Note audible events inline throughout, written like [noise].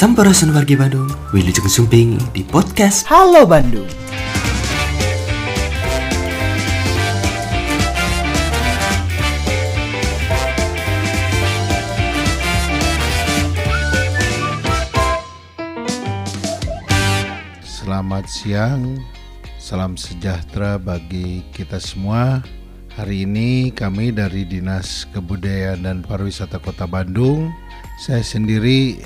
Sampurasun wargi Bandung, Wilujeng Sumping di podcast Halo Bandung. Selamat siang, salam sejahtera bagi kita semua. Hari ini kami dari Dinas Kebudayaan dan Pariwisata Kota Bandung, saya sendiri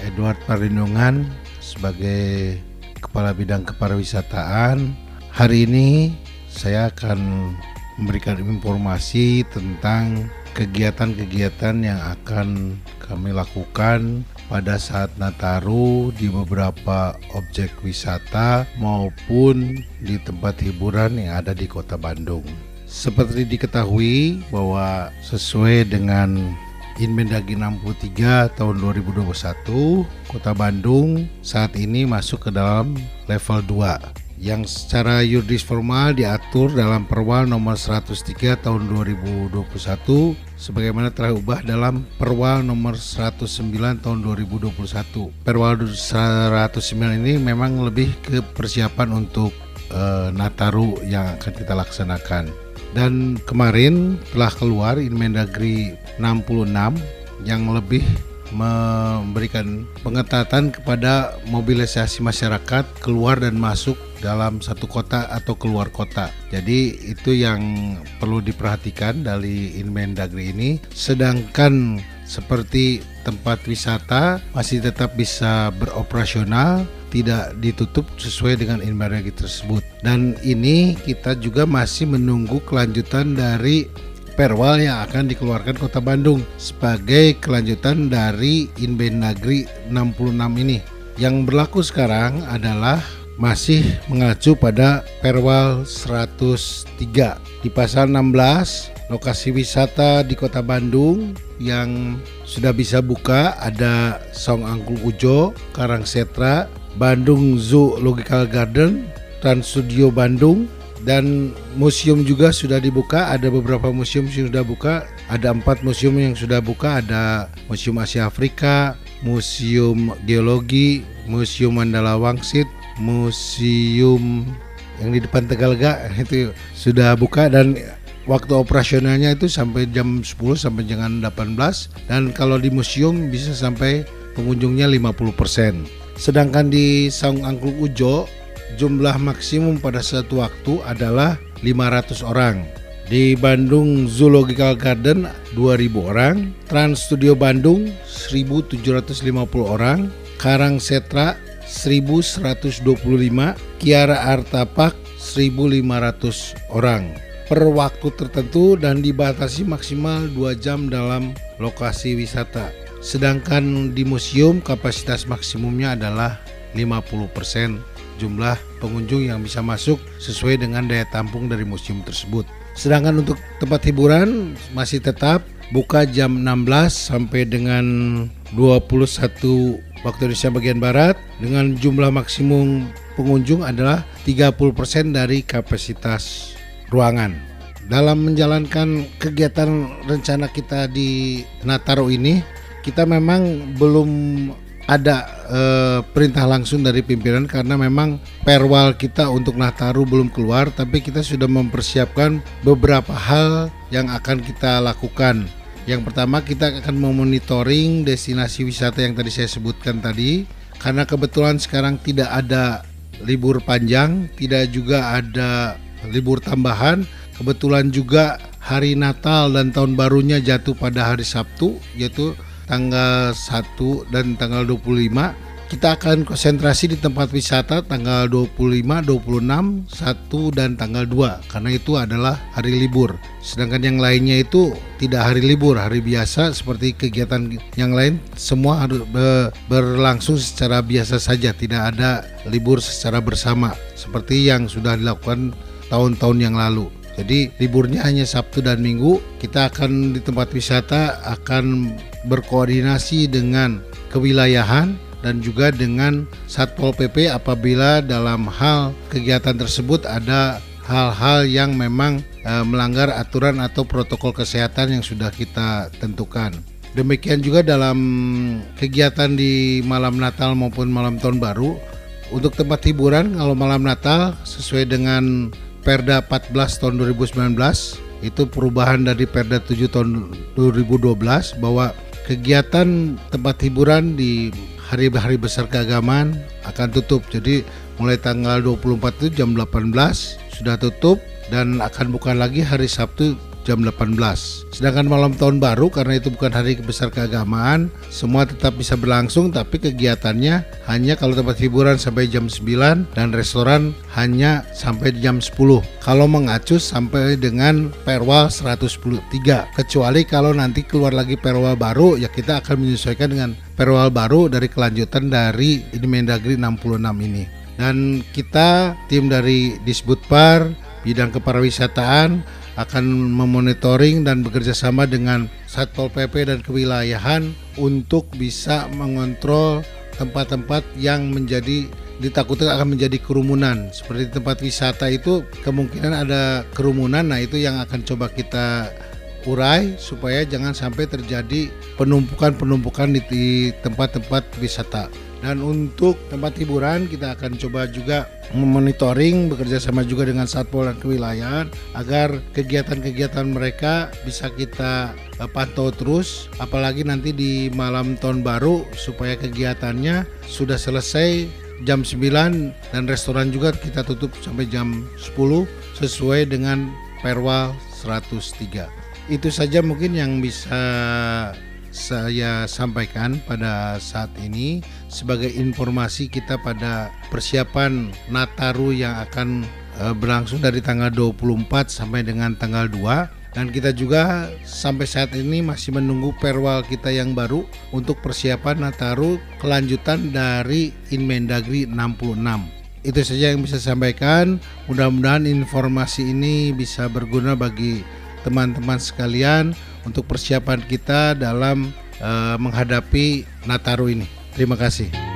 Edward Parindungan sebagai Kepala Bidang Kepariwisataan. Hari ini saya akan memberikan informasi tentang kegiatan-kegiatan yang akan kami lakukan pada saat Nataru di beberapa objek wisata maupun di tempat hiburan yang ada di Kota Bandung. Seperti diketahui bahwa sesuai dengan Inmendagri 63 tahun 2021, Kota Bandung saat ini masuk ke dalam level 2 yang secara yuridis formal diatur dalam Perwal nomor 103 tahun 2021 sebagaimana telah ubah dalam Perwal nomor 109 tahun 2021. Perwal 109 ini memang lebih ke persiapan untuk uh, Nataru yang akan kita laksanakan. Dan kemarin telah keluar Inmendagri 66 yang lebih memberikan pengetatan kepada mobilisasi masyarakat keluar dan masuk dalam satu kota atau keluar kota. Jadi itu yang perlu diperhatikan dari Inmendagri ini. Sedangkan seperti tempat wisata masih tetap bisa beroperasional tidak ditutup sesuai dengan Inmendagri tersebut. Dan ini kita juga masih menunggu kelanjutan dari perwal yang akan dikeluarkan Kota Bandung sebagai kelanjutan dari Inben Nagri 66 ini. Yang berlaku sekarang adalah masih mengacu pada Perwal 103 di pasal 16 lokasi wisata di Kota Bandung yang sudah bisa buka ada Song Angkul Ujo, Karang Setra, Bandung Zoological Garden, Trans Studio Bandung, dan museum juga sudah dibuka. Ada beberapa museum yang sudah buka ada empat museum yang sudah buka. Ada museum Asia Afrika museum geologi museum Mandala Wangsit museum yang di depan Tegalga [laughs] itu sudah buka. Dan waktu operasionalnya itu sampai jam 10 sampai jam 18 dan kalau di museum bisa sampai pengunjungnya 50% sedangkan di Saung Angklung Ujo jumlah maksimum pada satu waktu adalah 500 orang. Di Bandung Zoological Garden 2000 orang, Trans Studio Bandung 1750 orang, Karang Setra 1125, Kiara Artapak 1500 orang per waktu tertentu dan dibatasi maksimal 2 jam dalam lokasi wisata. Sedangkan di museum kapasitas maksimumnya adalah 50% jumlah pengunjung yang bisa masuk sesuai dengan daya tampung dari museum tersebut. Sedangkan untuk tempat hiburan masih tetap buka jam 16 sampai dengan 21 waktu Indonesia bagian Barat dengan jumlah maksimum pengunjung adalah 30% dari kapasitas ruangan. Dalam menjalankan kegiatan rencana kita di Nataro ini, kita memang belum ada uh, perintah langsung dari pimpinan karena memang perwal kita untuk Nataru belum keluar tapi kita sudah mempersiapkan beberapa hal yang akan kita lakukan. Yang pertama kita akan memonitoring destinasi wisata yang tadi saya sebutkan tadi karena kebetulan sekarang tidak ada libur panjang, tidak juga ada libur tambahan. Kebetulan juga hari Natal dan tahun barunya jatuh pada hari Sabtu yaitu tanggal 1 dan tanggal 25 kita akan konsentrasi di tempat wisata tanggal 25, 26, 1 dan tanggal 2 karena itu adalah hari libur. Sedangkan yang lainnya itu tidak hari libur, hari biasa seperti kegiatan yang lain semua harus berlangsung secara biasa saja, tidak ada libur secara bersama seperti yang sudah dilakukan tahun-tahun yang lalu. Jadi liburnya hanya Sabtu dan Minggu. Kita akan di tempat wisata akan berkoordinasi dengan kewilayahan dan juga dengan Satpol PP apabila dalam hal kegiatan tersebut ada hal-hal yang memang e, melanggar aturan atau protokol kesehatan yang sudah kita tentukan. Demikian juga dalam kegiatan di malam Natal maupun malam Tahun Baru. Untuk tempat hiburan kalau malam Natal sesuai dengan Perda 14 tahun 2019 itu perubahan dari Perda 7 tahun 2012 bahwa kegiatan tempat hiburan di hari-hari besar keagamaan akan tutup. Jadi mulai tanggal 24 itu jam 18 sudah tutup dan akan buka lagi hari Sabtu jam 18. Sedangkan malam tahun baru karena itu bukan hari besar keagamaan, semua tetap bisa berlangsung tapi kegiatannya hanya kalau tempat hiburan sampai jam 9 dan restoran hanya sampai jam 10. Kalau mengacu sampai dengan Perwal 113. Kecuali kalau nanti keluar lagi Perwal baru ya kita akan menyesuaikan dengan Perwal baru dari kelanjutan dari Mendagri 66 ini. Dan kita tim dari Disbudpar bidang kepariwisataan akan memonitoring dan bekerja sama dengan Satpol PP dan kewilayahan untuk bisa mengontrol tempat-tempat yang menjadi ditakutkan akan menjadi kerumunan. Seperti tempat wisata itu kemungkinan ada kerumunan. Nah itu yang akan coba kita urai supaya jangan sampai terjadi penumpukan-penumpukan di tempat-tempat wisata dan untuk tempat hiburan kita akan coba juga memonitoring bekerja sama juga dengan Satpol dan kewilayahan agar kegiatan-kegiatan mereka bisa kita uh, pantau terus apalagi nanti di malam tahun baru supaya kegiatannya sudah selesai jam 9 dan restoran juga kita tutup sampai jam 10 sesuai dengan Perwal 103. Itu saja mungkin yang bisa saya sampaikan pada saat ini sebagai informasi kita pada persiapan Nataru yang akan uh, berlangsung dari tanggal 24 sampai dengan tanggal 2 dan kita juga sampai saat ini masih menunggu perwal kita yang baru untuk persiapan Nataru kelanjutan dari Inmendagri 66 itu saja yang bisa saya sampaikan. Mudah-mudahan informasi ini bisa berguna bagi teman-teman sekalian untuk persiapan kita dalam uh, menghadapi Nataru ini. Terima kasih.